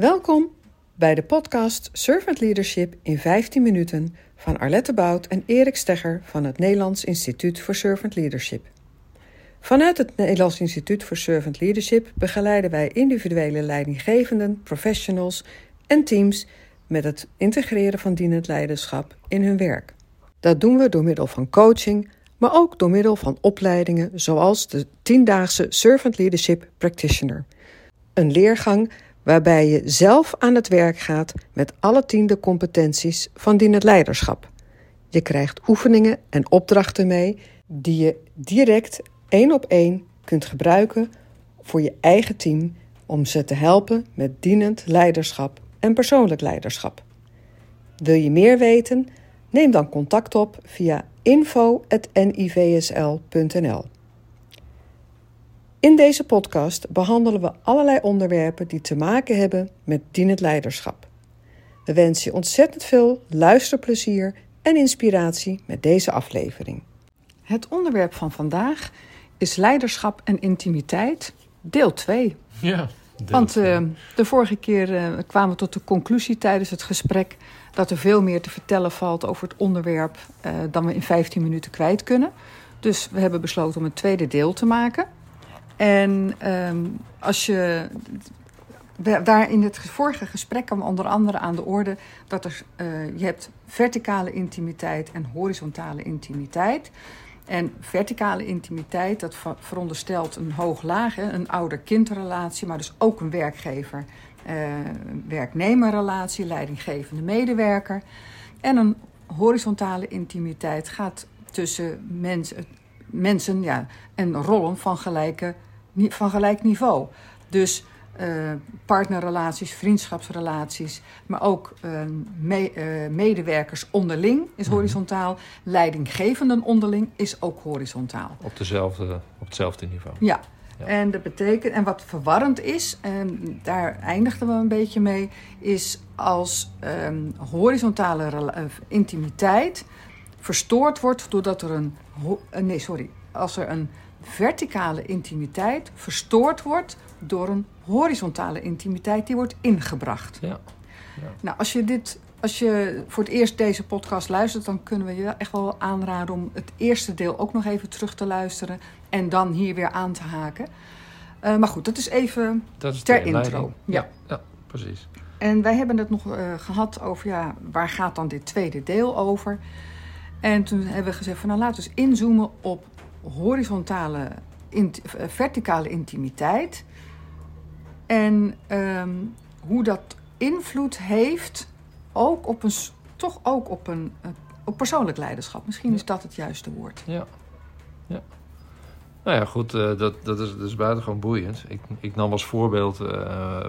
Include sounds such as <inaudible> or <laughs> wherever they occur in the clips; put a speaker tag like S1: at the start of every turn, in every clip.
S1: Welkom bij de podcast Servant Leadership in 15 minuten van Arlette Bout en Erik Stegger van het Nederlands Instituut voor Servant Leadership. Vanuit het Nederlands Instituut voor Servant Leadership begeleiden wij individuele leidinggevenden, professionals en teams met het integreren van dienend leiderschap in hun werk. Dat doen we door middel van coaching, maar ook door middel van opleidingen zoals de tiendaagse Servant Leadership Practitioner. Een leergang waarbij je zelf aan het werk gaat met alle tiende competenties van dienend leiderschap. Je krijgt oefeningen en opdrachten mee die je direct één op één kunt gebruiken voor je eigen team om ze te helpen met dienend leiderschap en persoonlijk leiderschap. Wil je meer weten? Neem dan contact op via info.nivsl.nl. In deze podcast behandelen we allerlei onderwerpen die te maken hebben met dienend leiderschap. We wensen je ontzettend veel luisterplezier en inspiratie met deze aflevering. Het onderwerp van vandaag is leiderschap en intimiteit, deel 2.
S2: Ja.
S1: Want uh, de vorige keer uh, kwamen we tot de conclusie tijdens het gesprek dat er veel meer te vertellen valt over het onderwerp uh, dan we in 15 minuten kwijt kunnen. Dus we hebben besloten om een tweede deel te maken. En um, als je. Daar in het vorige gesprek kwam onder andere aan de orde dat er, je hebt verticale intimiteit en horizontale intimiteit. En verticale intimiteit, dat veronderstelt een hoog-laag, een ouder-kindrelatie, maar dus ook een werkgever-werknemerrelatie, uh, leidinggevende medewerker. En een horizontale intimiteit gaat tussen mens, mensen ja, en rollen van, gelijke, van gelijk niveau. Dus uh, partnerrelaties, vriendschapsrelaties, maar ook uh, me, uh, medewerkers onderling is mhm. horizontaal. Leidinggevenden onderling is ook horizontaal.
S2: Op, dezelfde, op hetzelfde niveau.
S1: Ja. ja. En dat betekent, en wat verwarrend is, en daar eindigden we een beetje mee, is als um, horizontale intimiteit verstoord wordt doordat er een. nee, sorry. Als er een verticale intimiteit verstoord wordt door een horizontale intimiteit die wordt ingebracht.
S2: Ja.
S1: ja. Nou, als je dit. Als je voor het eerst deze podcast luistert, dan kunnen we je echt wel aanraden om het eerste deel ook nog even terug te luisteren en dan hier weer aan te haken. Uh, maar goed, dat is even
S2: dat is
S1: ter intro.
S2: Ja. ja, precies.
S1: En wij hebben het nog uh, gehad over, ja, waar gaat dan dit tweede deel over? En toen hebben we gezegd van, nou laten we eens inzoomen op horizontale, uh, verticale intimiteit. En um, hoe dat invloed heeft, ook op een, toch ook op een op persoonlijk leiderschap. Misschien is dat het juiste woord.
S2: Ja. ja. Nou ja, goed, uh, dat, dat, is, dat is buitengewoon boeiend. Ik, ik nam als voorbeeld uh,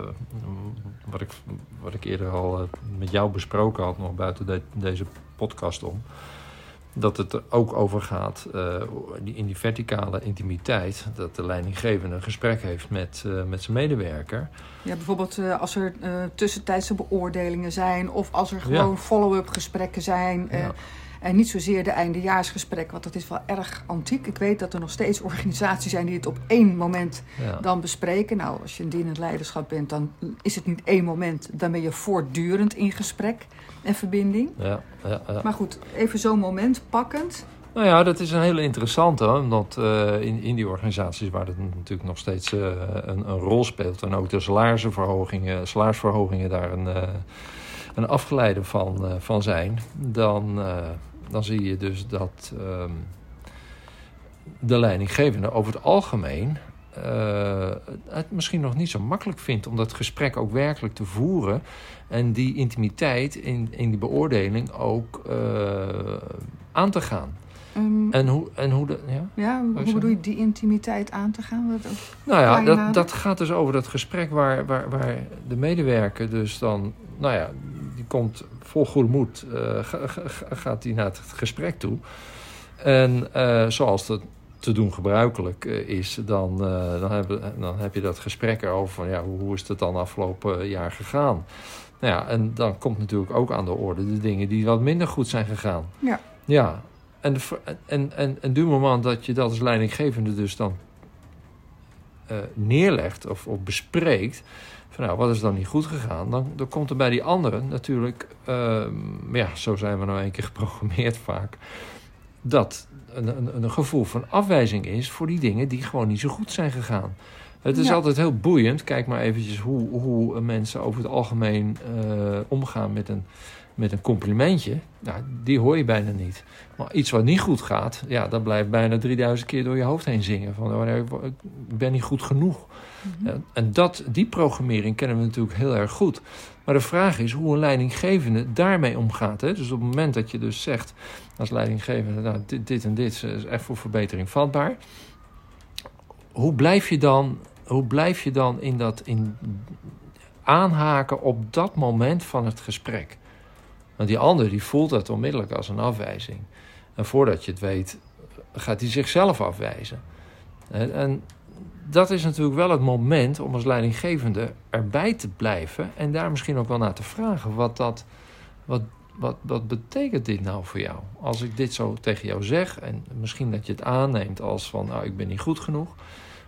S2: wat, ik, wat ik eerder al uh, met jou besproken had, nog buiten de, deze podcast om dat het er ook over gaat uh, in die verticale intimiteit, dat de leidinggevende een gesprek heeft met, uh, met zijn medewerker.
S1: Ja, bijvoorbeeld uh, als er tussentijdse beoordelingen zijn of als er gewoon ja. follow-up gesprekken zijn. Ja. En niet zozeer de eindejaarsgesprek, want dat is wel erg antiek. Ik weet dat er nog steeds organisaties zijn die het op één moment ja. dan bespreken. Nou, als je een dienend leiderschap bent, dan is het niet één moment. Dan ben je voortdurend in gesprek en verbinding.
S2: Ja, ja, ja.
S1: Maar goed, even zo'n moment pakkend.
S2: Nou ja, dat is een hele interessante, omdat uh, in, in die organisaties waar het natuurlijk nog steeds uh, een, een, rol speelt en ook de salarisverhogingen, salarisverhogingen daar een, uh, een afgeleide van, van zijn, dan, dan zie je dus dat um, de leidinggevende over het algemeen uh, het misschien nog niet zo makkelijk vindt om dat gesprek ook werkelijk te voeren. En die intimiteit in, in die beoordeling ook uh, aan te gaan.
S1: Um,
S2: en hoe, en hoe, de, ja?
S1: ja hoe bedoel je die intimiteit aan te gaan? Wat,
S2: nou ja, dat, dat gaat dus over dat gesprek waar, waar, waar de medewerker dus dan, nou ja, die komt vol goede moed, uh, gaat die naar het gesprek toe. En zoals dat te doen gebruikelijk uh, is, dan, dan, heb, dan heb je dat gesprek erover van ja, hoe, hoe is het dan afgelopen jaar gegaan? Nou ja, en dan komt natuurlijk ook aan de orde de dingen die wat minder goed zijn gegaan.
S1: Ja.
S2: Ja, en, de, en, en, en du moment dat je dat als leidinggevende dus dan eh, neerlegt of, bespreekt. Van nou, wat is dan niet goed gegaan? Dan, dan komt er bij die anderen natuurlijk, ehm, ja, zo zijn we nou een keer <laughs> geprogrammeerd vaak, dat een, een, een gevoel van afwijzing is voor die dingen die gewoon niet zo goed zijn gegaan. Het is
S1: Ja.
S2: altijd heel boeiend. Kijk maar eventjes hoe, hoe mensen over het algemeen eh, omgaan met een, met een complimentje. Nou, die hoor je bijna niet. Maar iets wat niet goed gaat, ja, dat blijft bijna 3000 keer door je hoofd heen zingen. Van, oh, ik ben niet goed genoeg. Ja, en dat, die programmering kennen we natuurlijk heel erg goed. Maar de vraag is hoe een leidinggevende daarmee omgaat. Hè? Dus op het moment dat je dus zegt als leidinggevende... Nou, dit, dit en dit is echt voor verbetering vatbaar. Hoe blijf je dan, hoe blijf je dan in dat in aanhaken op dat moment van het gesprek? Want die ander die voelt dat onmiddellijk als een afwijzing. En voordat je het weet, gaat hij zichzelf afwijzen. En, en dat is natuurlijk wel het moment om als leidinggevende erbij te blijven en daar misschien ook wel naar te vragen. Wat, dat, wat, wat, wat betekent dit nou voor jou? Als ik dit zo tegen jou zeg en misschien dat je het aanneemt als van nou ik ben niet goed genoeg.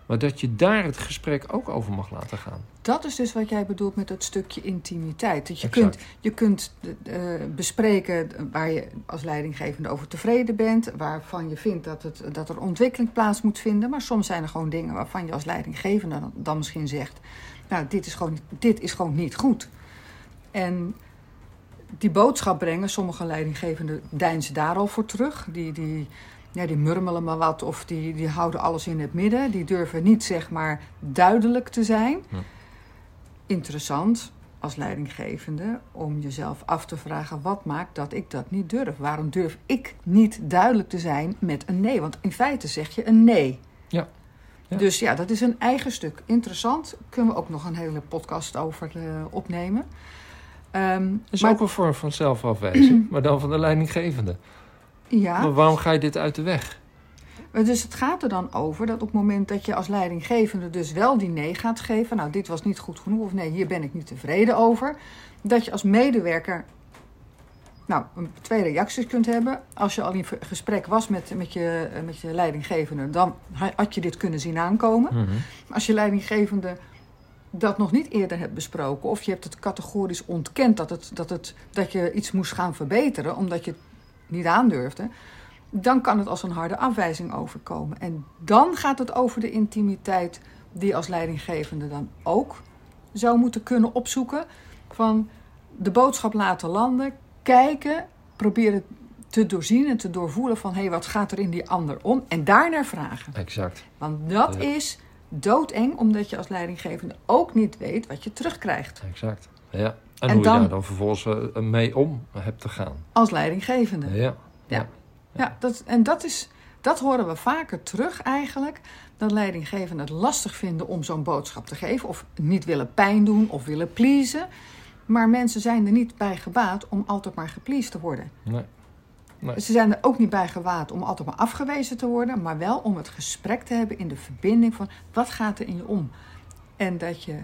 S2: Maar dat je daar het gesprek ook over mag laten gaan.
S1: Dat is dus wat jij bedoelt met dat stukje intimiteit. Dat je
S2: Exact.
S1: kunt, je kunt eh, bespreken waar je als leidinggevende over tevreden bent, waarvan je vindt dat, het, dat er ontwikkeling plaats moet vinden. Maar soms zijn er gewoon dingen waarvan je als leidinggevende dan, dan misschien zegt: Nou, dit is, gewoon, dit is gewoon niet goed. En die boodschap brengen, sommige leidinggevenden deinzen daar al voor terug. Die, die, ja, die murmelen maar wat of die, die houden alles in het midden. Die durven niet zeg maar duidelijk te zijn.
S2: Ja.
S1: Interessant als leidinggevende om jezelf af te vragen: wat maakt dat ik dat niet durf? Waarom durf ik niet duidelijk te zijn met een nee? Want in feite zeg je een nee.
S2: Ja. Ja.
S1: Dus ja, dat is een eigen stuk. Interessant. Kunnen we ook nog een hele podcast over eh, opnemen.
S2: Dat is
S1: maar-
S2: ook een vorm van zelfafwijzing, <clears throat> maar dan van de leidinggevende.
S1: Ja,
S2: Maar waarom ga je dit uit de weg?
S1: Dus het gaat er dan over dat op het moment dat je als leidinggevende dus wel die nee gaat geven, nou dit was niet goed genoeg of nee, hier ben ik niet tevreden over, dat je als medewerker nou, twee reacties kunt hebben. Als je al in gesprek was met, met, je, eh, met je leidinggevende, dan ha- had je dit kunnen zien aankomen.
S2: Mhm.
S1: Als je leidinggevende dat nog niet eerder hebt besproken, of je hebt het categorisch ontkend dat, het, dat, het, dat je iets moest gaan verbeteren, omdat je niet aandurfde, dan kan het als een harde afwijzing overkomen. En dan gaat het over de intimiteit die als leidinggevende dan ook zou moeten kunnen opzoeken. Van de boodschap laten landen, kijken, proberen te doorzien en te doorvoelen van hé, hey, wat gaat er in die ander om? En daarnaar vragen.
S2: Exact.
S1: Want dat
S2: Ja.
S1: is doodeng, omdat je als leidinggevende ook niet weet wat je terugkrijgt
S2: Exact. Ja. En,
S1: En
S2: hoe
S1: dan-
S2: je daar dan vervolgens eh, mee om hebt te gaan.
S1: als leidinggevende.
S2: Ja.
S1: Ja. Ja, dat, en dat, is, dat horen we vaker terug eigenlijk. Dat leidinggevenden het lastig vinden om zo'n boodschap te geven. Of niet willen pijn doen of willen pleasen. Maar mensen zijn er niet bij gebaat om altijd maar gepleased te worden.
S2: Nee. Nee.
S1: Ze zijn er ook niet bij gebaat om altijd maar afgewezen te worden. Maar wel om het gesprek te hebben in de verbinding van wat gaat er in je om. En dat je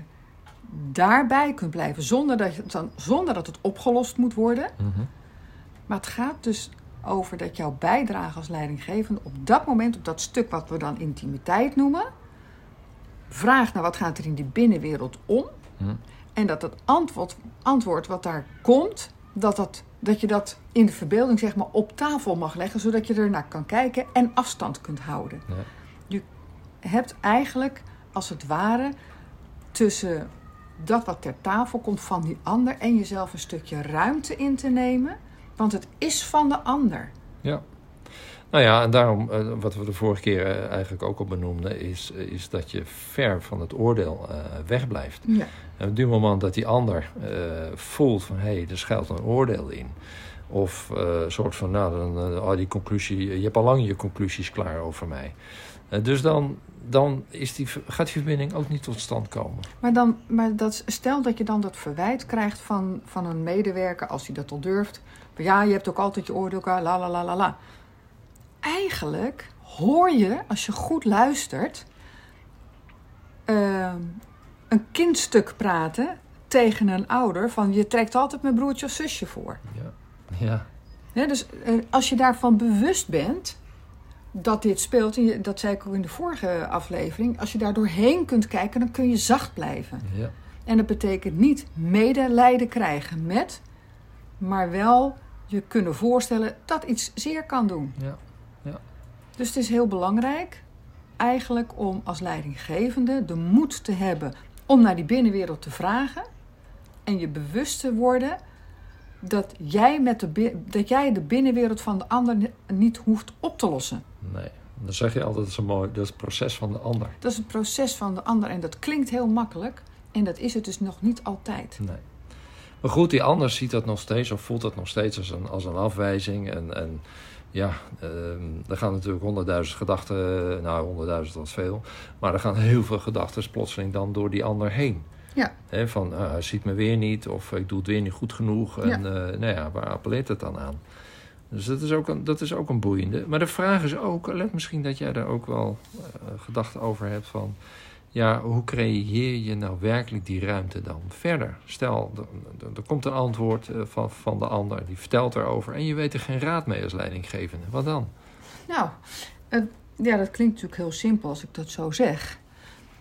S1: daarbij kunt blijven zonder dat, je, zonder dat het opgelost moet worden.
S2: Mhm.
S1: Maar het gaat dus over dat jouw bijdrage als leidinggevende op dat moment, op dat stuk wat we dan intimiteit noemen, vraagt naar wat gaat er in die binnenwereld om.
S2: Mhm.
S1: En dat het antwoord, antwoord wat daar komt, dat, dat, dat je dat in de verbeelding zeg maar op tafel mag leggen, zodat je er naar kan kijken en afstand kunt houden.
S2: Ja.
S1: Je hebt eigenlijk als het ware tussen dat wat ter tafel komt van die ander en jezelf een stukje ruimte in te nemen, want het is van de ander.
S2: Ja. Nou ja, en daarom, eh, wat we de vorige keer eh, eigenlijk ook al benoemden, is, eh, is dat je ver van het oordeel eh, wegblijft.
S1: Ja.
S2: En op het moment dat die ander voelt van, hé, hey, er schuilt een oordeel in. Of een soort van, nou, dan, eh, oh, die conclusie, je hebt al lang je conclusies klaar over mij. Eh, dus dan, dan is die, gaat die verbinding ook niet tot stand komen.
S1: Maar, dan, maar dat, stel dat je dan dat verwijt krijgt van, van een medewerker, als hij dat al durft. Ja, je hebt ook altijd je oordeel, la la la la la. Eigenlijk hoor je, als je goed luistert, ehm, een kindstuk praten tegen een ouder van je trekt altijd mijn broertje of zusje voor.
S2: Ja. Ja.
S1: Dus eh, als je daarvan bewust bent, dat dit speelt, dat zei ik ook in de vorige aflevering, als je daar doorheen kunt kijken, dan kun je zacht blijven.
S2: Ja.
S1: En dat betekent niet medelijden krijgen met, maar wel je kunnen voorstellen dat iets zeer kan doen.
S2: Ja.
S1: Dus het is heel belangrijk eigenlijk om als leidinggevende de moed te hebben om naar die binnenwereld te vragen en je bewust te worden dat jij, met de, dat jij de binnenwereld van de ander ni- niet hoeft op te lossen.
S2: Nee. Dan zeg je altijd zo mooi, dat is het proces van de ander.
S1: Dat is het proces van de ander en dat klinkt heel makkelijk en dat is het dus nog niet altijd.
S2: Nee. Maar goed, die ander ziet dat nog steeds of voelt dat nog steeds als een, als een afwijzing. En, en ja, ehm, er gaan natuurlijk honderdduizend gedachten, nou honderdduizend was veel. Maar er gaan heel veel gedachten plotseling dan door die ander heen.
S1: Ja.
S2: Van, ah, hij ziet me weer niet of ik doe het weer niet goed genoeg. En eh, nou ja, waar appelleert het dan aan? Dus dat is, ook een, dat is ook een boeiende. Maar de vraag is ook, let misschien dat jij daar ook wel eh, gedachten over hebt van... Ja, hoe creëer je nou werkelijk die ruimte dan verder? Stel, er, komt een antwoord eh, van, van de ander, die vertelt erover... en je weet er geen raad mee als leidinggevende. Wat dan?
S1: Nou, ja, dat klinkt natuurlijk heel simpel als ik dat zo zeg.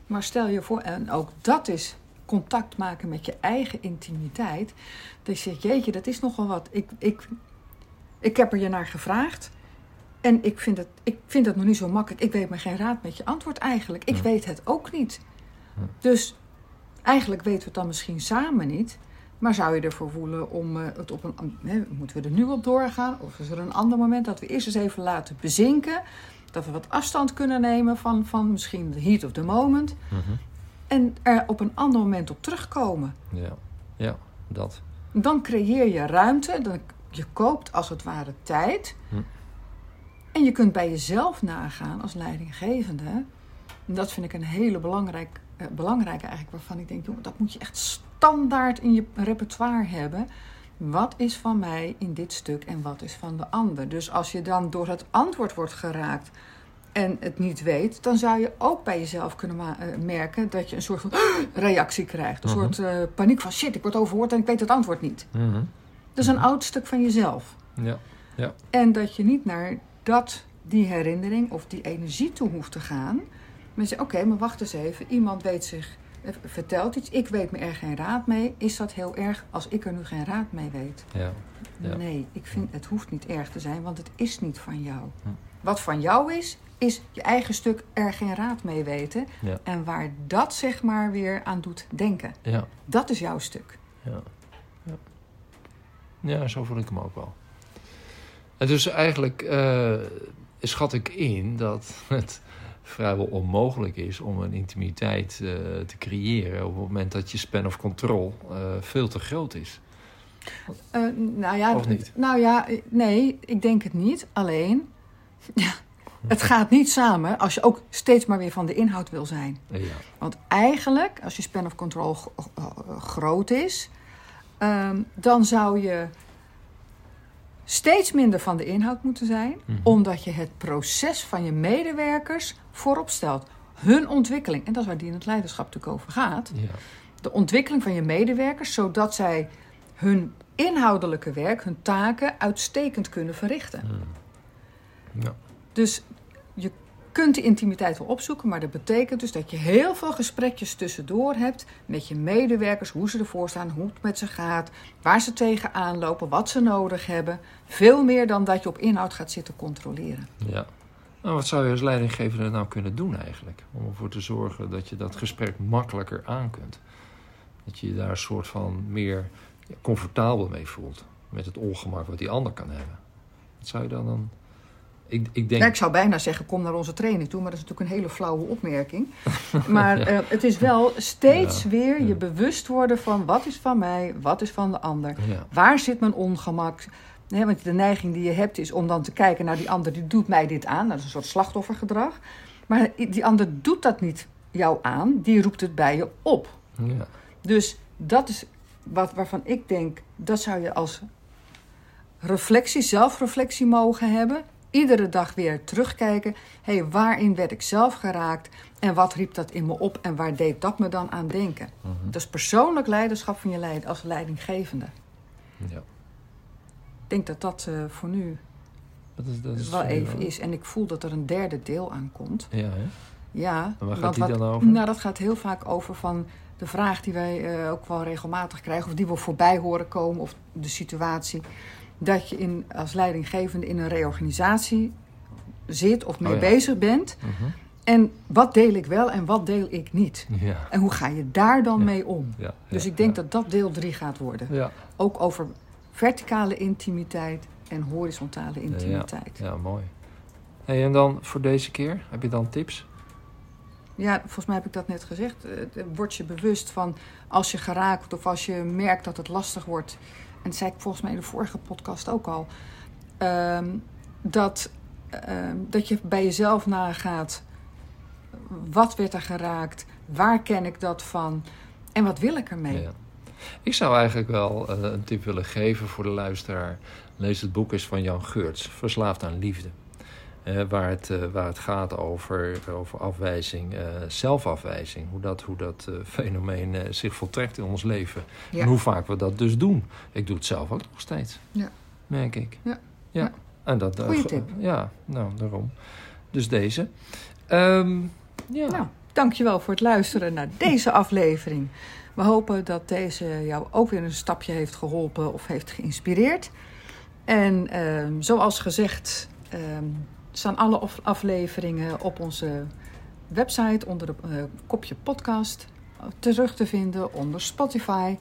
S1: Maar stel je voor, en ook dat is contact maken met je eigen intimiteit. Dat je zegt, jeetje, dat is nogal wat. Ik, ik, ik heb er je naar gevraagd. En ik vind, het, ik vind het nog niet zo makkelijk. Ik weet me geen raad met je antwoord eigenlijk. Ik
S2: Ja.
S1: weet het ook niet.
S2: Ja.
S1: Dus eigenlijk weten we het dan misschien samen niet. Maar zou je ervoor voelen om eh, het op een. Hè, moeten we er nu op doorgaan? Of is er een ander moment dat we eerst eens even laten bezinken? Dat we wat afstand kunnen nemen van, van misschien de heat of the moment. En er op een ander moment op terugkomen.
S2: Ja, ja, dat.
S1: Dan creëer je ruimte. Dan, je koopt als het ware tijd.
S2: Hm.
S1: En je kunt bij jezelf nagaan als leidinggevende. En dat vind ik een hele belangrijk, eh, belangrijke eigenlijk. Waarvan ik denk, jongen, dat moet je echt standaard in je repertoire hebben. Wat is van mij in dit stuk en wat is van de ander? Dus als je dan door het antwoord wordt geraakt en het niet weet, dan zou je ook bij jezelf kunnen eh, merken dat je een soort van <gasps> reactie krijgt. Een
S2: Mhm.
S1: soort eh, paniek van shit, ik word overhoord en ik weet het antwoord niet.
S2: Mhm.
S1: Dat is een oud stuk van jezelf.
S2: Ja,
S1: En dat je niet naar dat, die herinnering of die energie toe hoeft te gaan. Maar zeg, oké, maar wacht eens even. Iemand weet zich, eh, vertelt iets. Ik weet me er geen raad mee. Is dat heel erg als ik er nu geen raad mee weet?
S2: ja, Ja.
S1: Nee, ik vind het hoeft niet erg te zijn, want het is niet van jou.
S2: Hm.
S1: Wat van jou is, is je eigen stuk er geen raad mee weten.
S2: Ja.
S1: En waar dat zeg maar weer aan doet denken.
S2: ja,
S1: Dat is jouw stuk.
S2: ja. Ja, ja zo voel ik hem ook wel. En dus eigenlijk eh, schat ik in dat het vrijwel onmogelijk is om een intimiteit eh, te creëren op het moment dat je span of control eh, veel te groot is.
S1: Nou ja,
S2: Of niet?
S1: Nou ja, nee, ik denk het niet. Alleen, <laughs> ja, het gaat niet samen als je ook steeds maar weer van de inhoud wil zijn.
S2: Ja,
S1: Want eigenlijk, als je span of control g- groot is, ehm, dan zou je steeds minder van de inhoud moeten zijn,
S2: Mhm.
S1: omdat je het proces van je medewerkers voorop stelt. Hun ontwikkeling, en dat is waar die in het leiderschap natuurlijk over gaat.
S2: ja,
S1: De ontwikkeling van je medewerkers, zodat zij hun inhoudelijke werk, hun taken uitstekend kunnen verrichten.
S2: mm. ja,
S1: Dus je kunt die intimiteit wel opzoeken, maar dat betekent dus dat je heel veel gesprekjes tussendoor hebt met je medewerkers, hoe ze ervoor staan, hoe het met ze gaat, waar ze tegenaan lopen, wat ze nodig hebben. Veel meer dan dat je op inhoud gaat zitten controleren.
S2: ja. Nou, wat zou je als leidinggevende nou kunnen doen eigenlijk? Om ervoor te zorgen dat je dat gesprek makkelijker aan kunt. Dat je je daar een soort van meer comfortabel mee voelt. Met het ongemak wat die ander kan hebben. Wat zou je dan dan... Ik, ik denk...
S1: Ja, ik zou bijna zeggen, kom naar onze training toe, maar dat is natuurlijk een hele flauwe opmerking. <laughs> Maar eh, het is wel steeds
S2: Ja,
S1: weer je bewust worden van wat is van mij, wat is van de ander. Waar zit mijn ongemak? Nee, want de neiging die je hebt is om dan te kijken naar die ander, die doet mij dit aan. Dat is een soort slachtoffergedrag. Maar die ander doet dat niet jou aan, die roept het bij je op.
S2: ja,
S1: Dus dat is wat, waarvan ik denk, dat zou je als reflectie, zelfreflectie mogen hebben. Iedere dag weer terugkijken. Hé, hey, waarin werd ik zelf geraakt? En wat riep dat in me op? En waar deed dat me dan aan denken?
S2: mhm,
S1: Dat is persoonlijk leiderschap van je leid, als leidinggevende.
S2: ja.
S1: Ik denk dat dat eh, voor nu
S2: Dat is, dat is
S1: wel even is. En ik voel dat er een derde deel aankomt.
S2: Ja, hè?
S1: Ja.
S2: En waar gaat die
S1: wat-
S2: dan over?
S1: Nou, dat gaat heel vaak over van de vraag die wij eh, ook wel regelmatig krijgen, of die we voorbij horen komen, of de situatie dat je in, als leidinggevende in een reorganisatie zit of mee
S2: Oh ja.
S1: bezig bent.
S2: Mhm.
S1: En wat deel ik wel en wat deel ik niet?
S2: Ja.
S1: En hoe ga je daar dan
S2: Ja.
S1: mee om? Dus ik denk dat dat deel 3 gaat worden.
S2: Ja,
S1: Ook over verticale intimiteit en horizontale intimiteit.
S2: ja, mooi. Hey, en dan voor deze keer, heb je dan tips?
S1: Ja, volgens mij heb ik dat net gezegd. Eh, Word je bewust van als je geraakt of als je merkt dat het lastig wordt. En dat zei ik volgens mij in de vorige podcast ook al. ehm, dat, ehm, dat je bij jezelf nagaat. Wat werd er geraakt? Waar ken ik dat van? En wat wil ik ermee?
S2: Ja. Ik zou eigenlijk wel eh, een tip willen geven voor de luisteraar. Lees het boek eens van Jan Geurts, Verslaafd aan Liefde. Eh, waar, het, eh, waar het gaat over, over afwijzing, eh, zelfafwijzing. Hoe dat, hoe dat fenomeen zich voltrekt in ons leven.
S1: Ja.
S2: En hoe vaak we dat dus doen. Ik doe het zelf ook nog steeds.
S1: Ja.
S2: Merk ik.
S1: Ja.
S2: ja.
S1: Ja.
S2: En dat,
S1: Goeie tip.
S2: Ja, nou, daarom. Dus deze. Ehm, ja.
S1: Nou, dankjewel voor het luisteren naar deze aflevering. We hopen dat deze jou ook weer een stapje heeft geholpen of heeft geïnspireerd. En ehm, zoals gezegd ehm, staan alle af- afleveringen op onze website onder de eh, kopje podcast terug te vinden onder Spotify.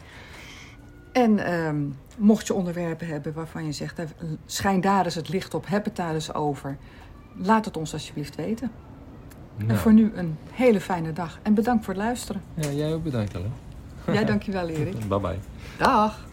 S1: En ehm, mocht je onderwerpen hebben waarvan je zegt, eh, schijn daar eens het licht op, heb het daar eens over. Laat het ons alsjeblieft weten. En voor nu een hele fijne dag. En bedankt voor het luisteren.
S2: ja, jij ook bedankt, Ellen.
S1: Jij <laughs> dankjewel, Erik.
S2: Bye bye.
S1: Dag.